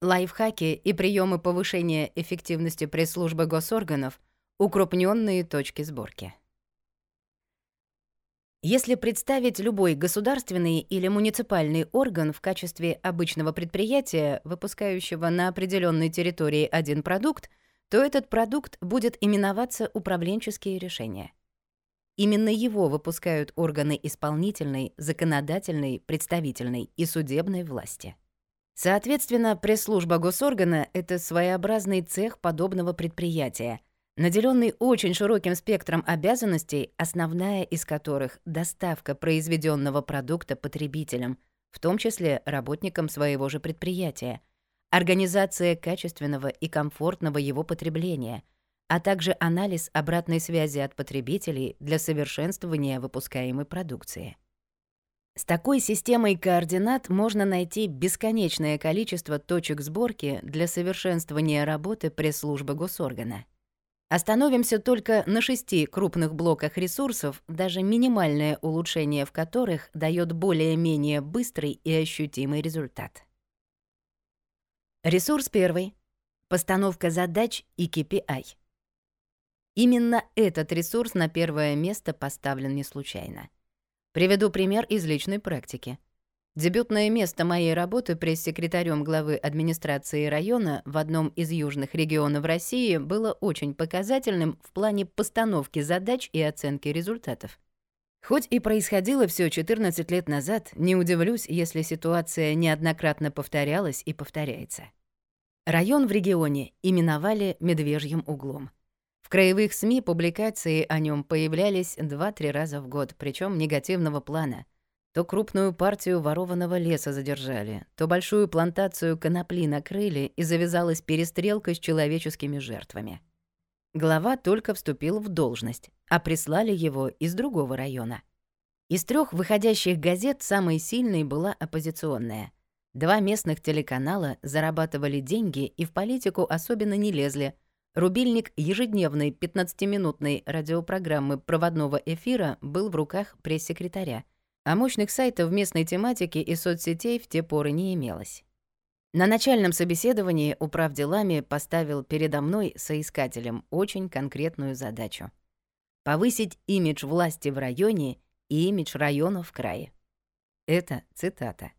Лайфхаки и приемы повышения эффективности пресс-службы госорганов, укрупненные точки сборки. Если представить любой государственный или муниципальный орган в качестве обычного предприятия, выпускающего на определенной территории один продукт, то этот продукт будет именоваться управленческие решения. Именно его выпускают органы исполнительной, законодательной, представительной и судебной власти. Соответственно, пресс-служба госоргана — это своеобразный цех подобного предприятия, наделенный очень широким спектром обязанностей, основная из которых — доставка произведенного продукта потребителям, в том числе работникам своего же предприятия, организация качественного и комфортного его потребления, а также анализ обратной связи от потребителей для совершенствования выпускаемой продукции. С такой системой координат можно найти бесконечное количество точек сборки для совершенствования работы пресс-службы госоргана. Остановимся только на шести крупных блоках ресурсов, даже минимальное улучшение в которых дает более-менее быстрый и ощутимый результат. Ресурс первый — постановка задач и KPI. Именно этот ресурс на первое место поставлен не случайно. Приведу пример из личной практики. Дебютное место моей работы пресс-секретарем главы администрации района в одном из южных регионов России было очень показательным в плане постановки задач и оценки результатов. Хоть и происходило все 14 лет назад, не удивлюсь, если ситуация неоднократно повторялась и повторяется. Район в регионе именовали «Медвежьим углом». В краевых СМИ публикации о нем появлялись 2-3 раза в год, причем негативного плана. То крупную партию ворованного леса задержали, то большую плантацию конопли накрыли и завязалась перестрелка с человеческими жертвами. Глава только вступил в должность, а прислали его из другого района. Из трех выходящих газет самой сильной была оппозиционная. Два местных телеканала зарабатывали деньги и в политику особенно не лезли — Рубильник ежедневной 15-минутной радиопрограммы проводного эфира был в руках пресс-секретаря, а мощных сайтов местной тематики и соцсетей в те поры не имелось. На начальном собеседовании управделами поставил передо мной соискателем очень конкретную задачу — повысить имидж власти в районе и имидж района в крае. Это цитата.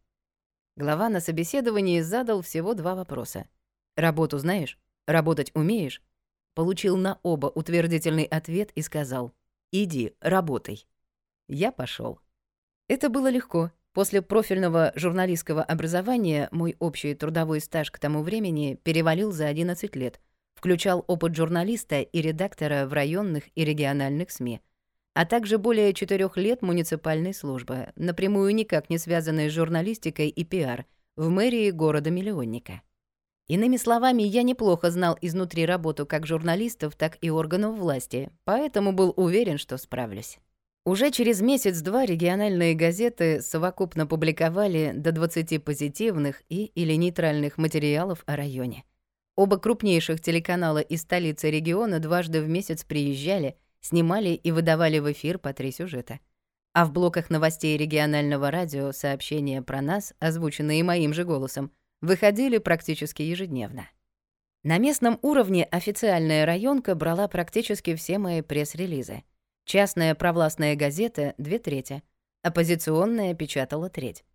Глава на собеседовании задал всего два вопроса. «Работу знаешь? Работать умеешь? Получил на оба утвердительный ответ и сказал «Иди, работай». Я пошел. Это было легко. После профильного журналистского образования мой общий трудовой стаж к тому времени перевалил за 11 лет, включал опыт журналиста и редактора в районных и региональных СМИ, а также более четырех лет муниципальной службы, напрямую никак не связанной с журналистикой и пиар, в мэрии города-миллионника. Иными словами, я неплохо знал изнутри работу как журналистов, так и органов власти, поэтому был уверен, что справлюсь. Уже через месяц-два региональные газеты совокупно публиковали до 20 позитивных и или нейтральных материалов о районе. Оба крупнейших телеканала из столицы региона дважды в месяц приезжали, снимали и выдавали в эфир по три сюжета. А в блоках новостей регионального радио сообщения про нас, озвученные моим же голосом, выходили практически ежедневно. На местном уровне официальная районка брала практически все мои пресс-релизы. Частная провластная газета — две трети, оппозиционная печатала треть.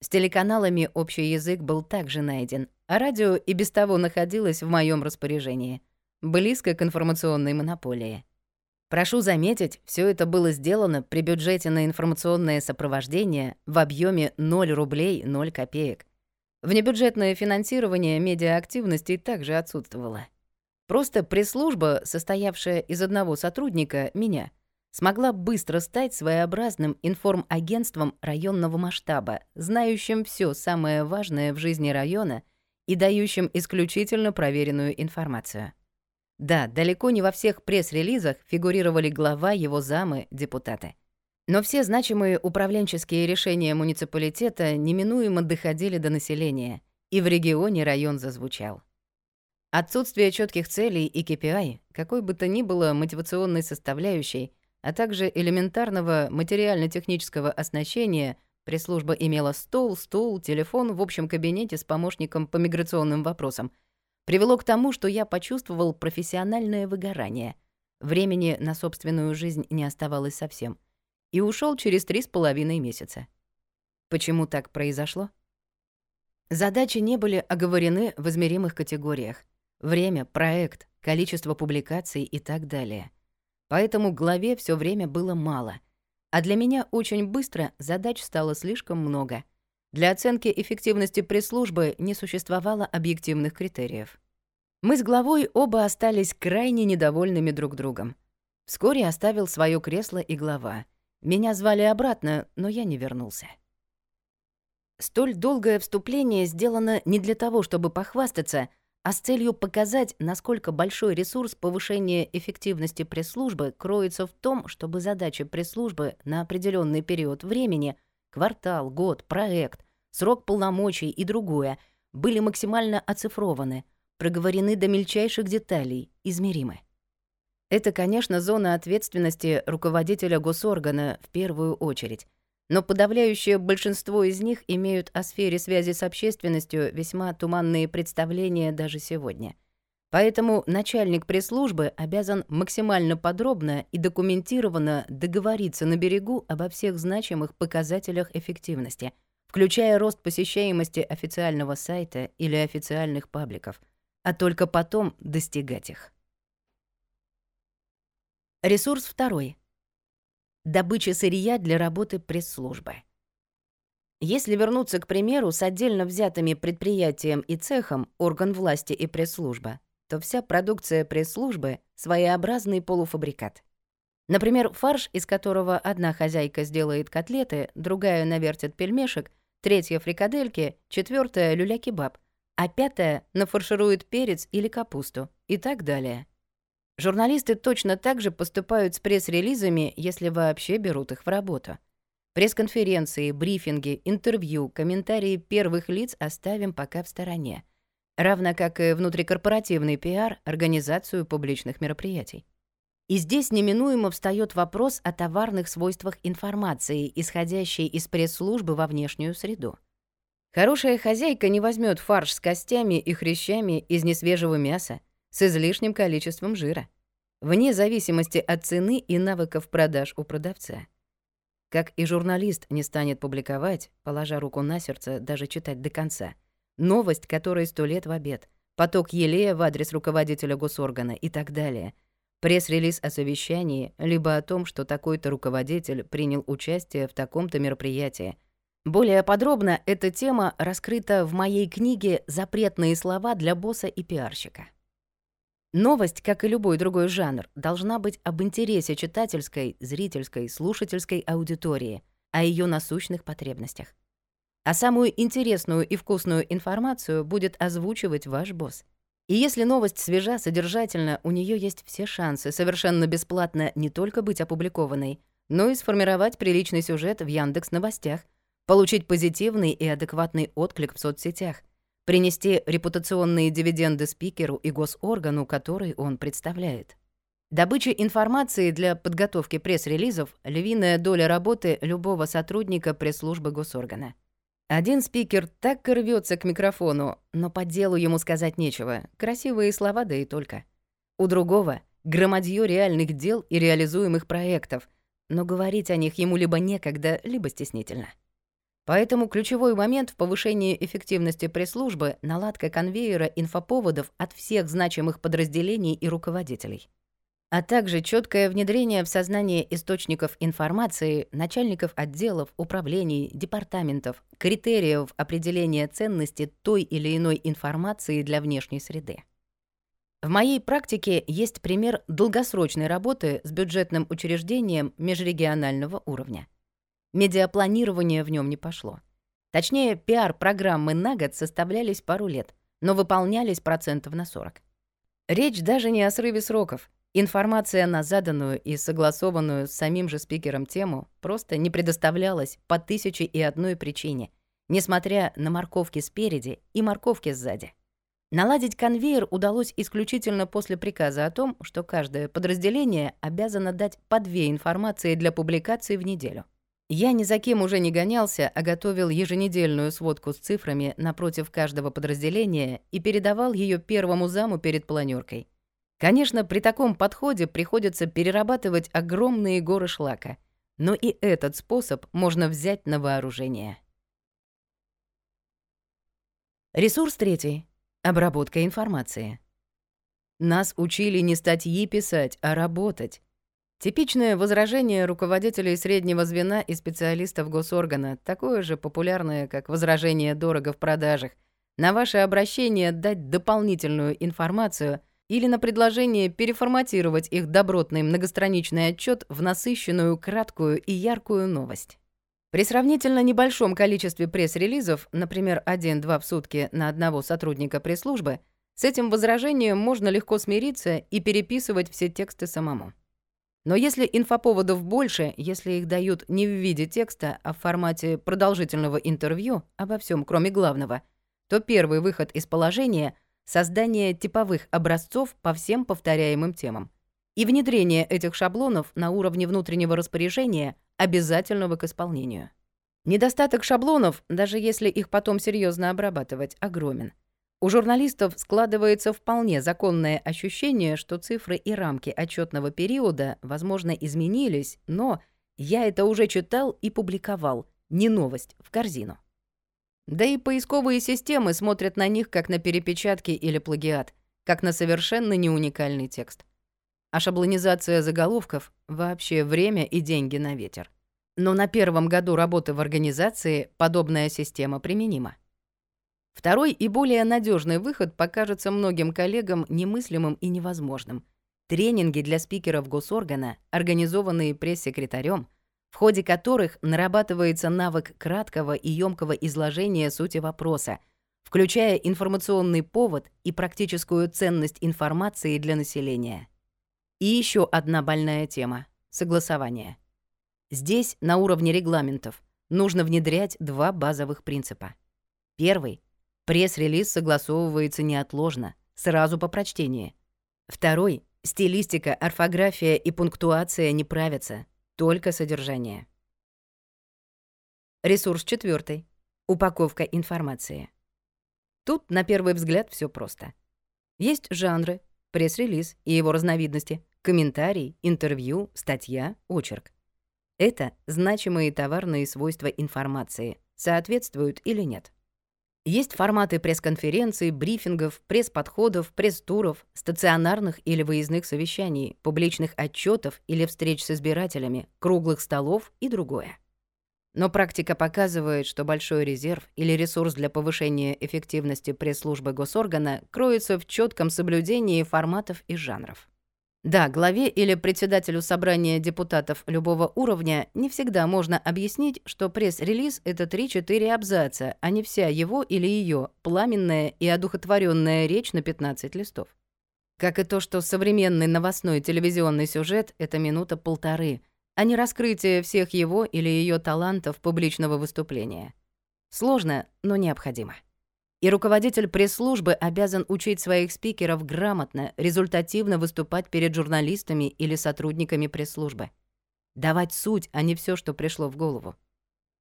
С телеканалами общий язык был также найден, а радио и без того находилось в моем распоряжении, близко к информационной монополии. Прошу заметить, все это было сделано при бюджете на информационное сопровождение в объеме 0 рублей 0 копеек — Внебюджетное финансирование медиаактивностей также отсутствовало. Просто пресс-служба, состоявшая из одного сотрудника, меня, смогла быстро стать своеобразным информагентством районного масштаба, знающим все самое важное в жизни района и дающим исключительно проверенную информацию. Да, далеко не во всех пресс-релизах фигурировали глава, его замы, депутаты. Но все значимые управленческие решения муниципалитета неминуемо доходили до населения, и в регионе район зазвучал. Отсутствие четких целей и KPI, какой бы то ни было мотивационной составляющей, а также элементарного материально-технического оснащения Пресс-служба имела стол, стул, телефон в общем кабинете с помощником по миграционным вопросам. Привело к тому, что я почувствовал профессиональное выгорание. Времени на собственную жизнь не оставалось совсем. И ушел через три с половиной месяца. Почему так произошло? Задачи не были оговорены в измеримых категориях. Время, проект, количество публикаций и так далее. Поэтому главе все время было мало. А для меня очень быстро задач стало слишком много. Для оценки эффективности пресс-службы не существовало объективных критериев. Мы с главой оба остались крайне недовольными друг другом. Вскоре оставил свое кресло и глава. Меня звали обратно, но я не вернулся. Столь долгое вступление сделано не для того, чтобы похвастаться, а с целью показать, насколько большой ресурс повышения эффективности пресс-службы кроется в том, чтобы задачи пресс-службы на определенный период времени — квартал, год, проект, срок полномочий и другое — были максимально оцифрованы, проговорены до мельчайших деталей, измеримы. Это, конечно, зона ответственности руководителя госоргана в первую очередь, но подавляющее большинство из них имеют о сфере связи с общественностью весьма туманные представления даже сегодня. Поэтому начальник пресс-службы обязан максимально подробно и документированно договориться на берегу обо всех значимых показателях эффективности, включая рост посещаемости официального сайта или официальных пабликов, а только потом достигать их. Ресурс второй — добыча сырья для работы пресс-службы. Если вернуться, к примеру, с отдельно взятыми предприятием и цехом, орган власти и пресс-служба, то вся продукция пресс-службы — своеобразный полуфабрикат. Например, фарш, из которого одна хозяйка сделает котлеты, другая навертит пельмешек, третья — фрикадельки, четвертая — люля-кебаб, а пятая нафарширует перец или капусту и так далее. Журналисты точно так же поступают с пресс-релизами, если вообще берут их в работу. Пресс-конференции, брифинги, интервью, комментарии первых лиц оставим пока в стороне. Равно как и внутрикорпоративный пиар, организацию публичных мероприятий. И здесь неминуемо встает вопрос о товарных свойствах информации, исходящей из пресс-службы во внешнюю среду. Хорошая хозяйка не возьмет фарш с костями и хрящами из несвежего мяса, с излишним количеством жира, вне зависимости от цены и навыков продаж у продавца. Как и журналист не станет публиковать, положа руку на сердце, даже читать до конца, новость, которой сто лет в обед, поток елея в адрес руководителя госоргана и так далее, пресс-релиз о совещании, либо о том, что такой-то руководитель принял участие в таком-то мероприятии. Более подробно эта тема раскрыта в моей книге «Запретные слова для босса и пиарщика». Новость, как и любой другой жанр, должна быть об интересе читательской, зрительской, слушательской аудитории, о ее насущных потребностях. А самую интересную и вкусную информацию будет озвучивать ваш босс. И если новость свежа, содержательна, у нее есть все шансы совершенно бесплатно не только быть опубликованной, но и сформировать приличный сюжет в Яндекс Новостях, получить позитивный и адекватный отклик в соцсетях, принести репутационные дивиденды спикеру и госоргану, который он представляет. Добыча информации для подготовки пресс-релизов — львиная доля работы любого сотрудника пресс-службы госоргана. Один спикер так рвется к микрофону, но по делу ему сказать нечего, красивые слова да и только. У другого — громадье реальных дел и реализуемых проектов, но говорить о них ему либо некогда, либо стеснительно. Поэтому ключевой момент в повышении эффективности пресс-службы — наладка конвейера инфоповодов от всех значимых подразделений и руководителей. А также четкое внедрение в сознание источников информации, начальников отделов, управлений, департаментов, критериев определения ценности той или иной информации для внешней среды. В моей практике есть пример долгосрочной работы с бюджетным учреждением межрегионального уровня — Медиапланирование в нем не пошло. Точнее, пиар-программы на год составлялись пару лет, но выполнялись процентов на 40. Речь даже не о срыве сроков. Информация на заданную и согласованную с самим же спикером тему просто не предоставлялась по тысяче и одной причине, несмотря на морковки спереди и морковки сзади. Наладить конвейер удалось исключительно после приказа о том, что каждое подразделение обязано дать по две информации для публикации в неделю — Я ни за кем уже не гонялся, а готовил еженедельную сводку с цифрами напротив каждого подразделения и передавал ее первому заму перед планеркой. Конечно, при таком подходе приходится перерабатывать огромные горы шлака, но и этот способ можно взять на вооружение. Ресурс третий. Обработка информации. Нас учили не статьи писать, а работать. Типичное возражение руководителей среднего звена и специалистов госоргана, такое же популярное, как возражение дорого в продажах, на ваше обращение дать дополнительную информацию или на предложение переформатировать их добротный многостраничный отчет в насыщенную, краткую и яркую новость. При сравнительно небольшом количестве пресс-релизов, например, 1-2 в сутки на одного сотрудника пресс-службы, с этим возражением можно легко смириться и переписывать все тексты самому. Но если инфоповодов больше, если их дают не в виде текста, а в формате продолжительного интервью обо всем, кроме главного, то первый выход из положения — создание типовых образцов по всем повторяемым темам и внедрение этих шаблонов на уровне внутреннего распоряжения, обязательного к исполнению. Недостаток шаблонов, даже если их потом серьезно обрабатывать, огромен. У журналистов складывается вполне законное ощущение, что цифры и рамки отчетного периода, возможно, изменились, но я это уже читал и публиковал, не новость, в корзину. Да и поисковые системы смотрят на них как на перепечатки или плагиат, как на совершенно не уникальный текст. А шаблонизация заголовков — вообще время и деньги на ветер. Но на первом году работы в организации подобная система применима. Второй и более надежный выход покажется многим коллегам немыслимым и невозможным. Тренинги для спикеров госоргана, организованные пресс-секретарем, в ходе которых нарабатывается навык краткого и ёмкого изложения сути вопроса, включая информационный повод и практическую ценность информации для населения. И еще одна больная тема — согласование. Здесь, на уровне регламентов, нужно внедрять два базовых принципа. Первый — пресс-релиз согласовывается неотложно, сразу по прочтении. Второй — стилистика, орфография и пунктуация не правятся, только содержание. Ресурс четвертый. Упаковка информации. Тут, на первый взгляд, все просто. Есть жанры, пресс-релиз и его разновидности, комментарий, интервью, статья, очерк. Это значимые товарные свойства информации, соответствуют или нет. Есть форматы пресс-конференций, брифингов, пресс-подходов, пресс-туров, стационарных или выездных совещаний, публичных отчетов или встреч с избирателями, круглых столов и другое. Но практика показывает, что большой резерв или ресурс для повышения эффективности пресс-службы госоргана кроется в четком соблюдении форматов и жанров. Да, главе или председателю собрания депутатов любого уровня не всегда можно объяснить, что пресс-релиз — это 3-4 абзаца, а не вся его или ее пламенная и одухотворенная речь на 15 листов. Как и то, что современный новостной телевизионный сюжет — это минута-полторы, а не раскрытие всех его или ее талантов публичного выступления. Сложно, но необходимо. И руководитель пресс-службы обязан учить своих спикеров грамотно, результативно выступать перед журналистами или сотрудниками пресс-службы. Давать суть, а не все, что пришло в голову.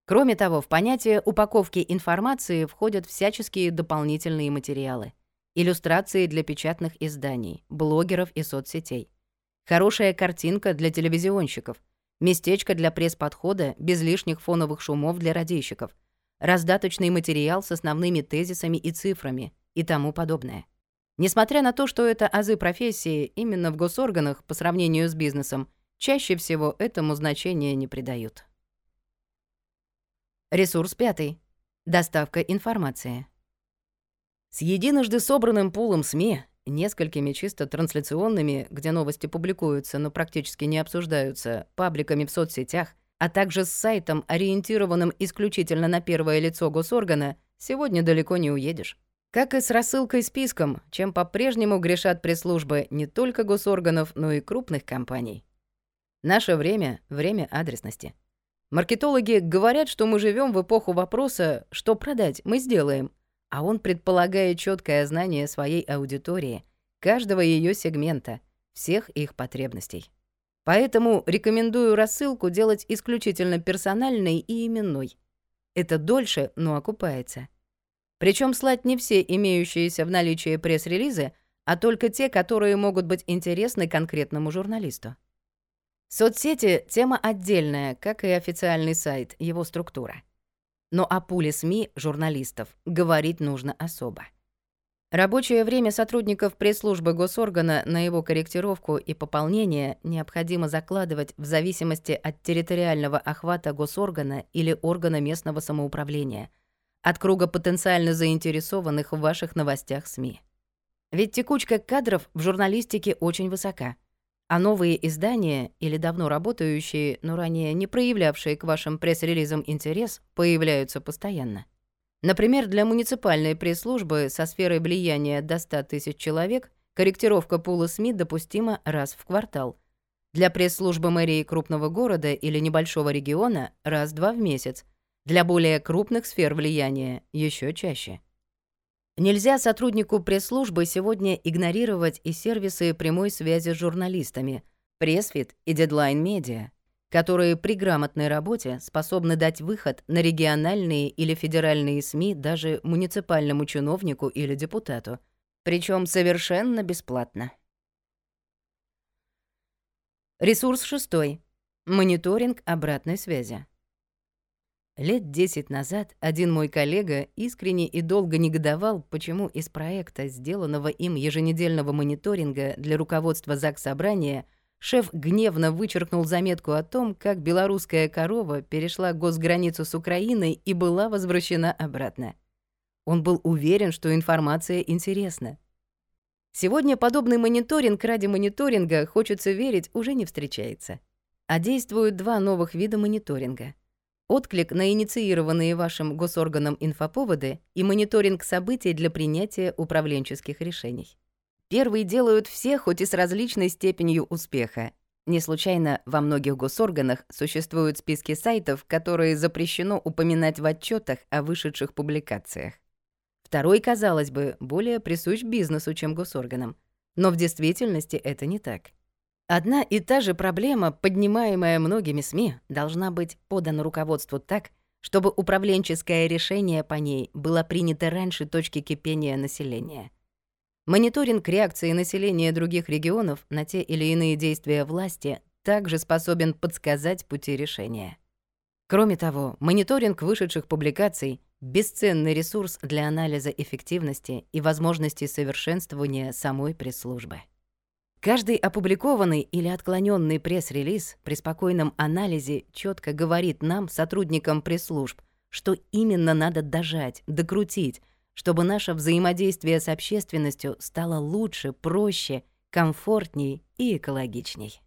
Кроме того, в понятие упаковки информации входят всяческие дополнительные материалы. Иллюстрации для печатных изданий, блогеров и соцсетей. Хорошая картинка для телевизионщиков. Местечко для пресс-подхода без лишних фоновых шумов для радийщиков — раздаточный материал с основными тезисами и цифрами и тому подобное. Несмотря на то, что это азы профессии, именно в госорганах по сравнению с бизнесом чаще всего этому значения не придают. Ресурс пятый. Доставка информации. С единожды собранным пулом СМИ, несколькими чисто трансляционными, где новости публикуются, но практически не обсуждаются, пабликами в соцсетях — а также с сайтом, ориентированным исключительно на первое лицо госоргана, сегодня далеко не уедешь. Как и с рассылкой списком, чем по-прежнему грешат пресс-службы не только госорганов, но и крупных компаний. Наше время — время адресности. Маркетологи говорят, что мы живем в эпоху вопроса «что продать, мы сделаем», а он предполагает четкое знание своей аудитории, каждого ее сегмента, всех их потребностей. Поэтому рекомендую рассылку делать исключительно персональной и именной. Это дольше, но окупается. Причем слать не все имеющиеся в наличии пресс-релизы, а только те, которые могут быть интересны конкретному журналисту. Соцсети — тема отдельная, как и официальный сайт, его структура. Но о пуле СМИ журналистов говорить нужно особо. Рабочее время сотрудников пресс-службы госоргана на его корректировку и пополнение необходимо закладывать в зависимости от территориального охвата госоргана или органа местного самоуправления, от круга потенциально заинтересованных в ваших новостях СМИ. Ведь текучка кадров в журналистике очень высока, а новые издания или давно работающие, но ранее не проявлявшие к вашим пресс-релизам интерес, появляются постоянно. Например, для муниципальной пресс-службы со сферой влияния до 100 тысяч человек корректировка пула СМИ допустима раз в квартал. Для пресс-службы мэрии крупного города или небольшого региона — раз-два в месяц. Для более крупных сфер влияния — еще чаще. Нельзя сотруднику пресс-службы сегодня игнорировать и сервисы прямой связи с журналистами, пресс-фит и дедлайн-медиа которые при грамотной работе способны дать выход на региональные или федеральные СМИ даже муниципальному чиновнику или депутату, причем совершенно бесплатно. Ресурс шестой. Мониторинг обратной связи. Лет 10 назад один мой коллега искренне и долго негодовал, почему из проекта, сделанного им еженедельного мониторинга для руководства ЗАГС Собрания, Шеф гневно вычеркнул заметку о том, как белорусская корова перешла госграницу с Украиной и была возвращена обратно. Он был уверен, что информация интересна. Сегодня подобный мониторинг ради мониторинга, хочется верить, уже не встречается. А действуют два новых вида мониторинга. Отклик на инициированные вашим госорганом инфоповоды и мониторинг событий для принятия управленческих решений. Первые делают все, хоть и с различной степенью успеха. Не случайно во многих госорганах существуют списки сайтов, которые запрещено упоминать в отчетах о вышедших публикациях. Второй, казалось бы, более присущ бизнесу, чем госорганам. Но в действительности это не так. Одна и та же проблема, поднимаемая многими СМИ, должна быть подана руководству так, чтобы управленческое решение по ней было принято раньше точки кипения населения. Мониторинг реакции населения других регионов на те или иные действия власти также способен подсказать пути решения. Кроме того, мониторинг вышедших публикаций — бесценный ресурс для анализа эффективности и возможностей совершенствования самой пресс-службы. Каждый опубликованный или отклоненный пресс-релиз при спокойном анализе четко говорит нам, сотрудникам пресс-служб, что именно надо дожать, докрутить, чтобы наше взаимодействие с общественностью стало лучше, проще, комфортней и экологичней.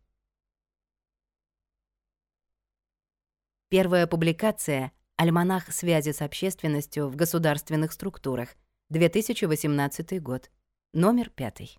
Первая публикация «Альманах связи с общественностью в государственных структурах», 2018 год, номер пятый.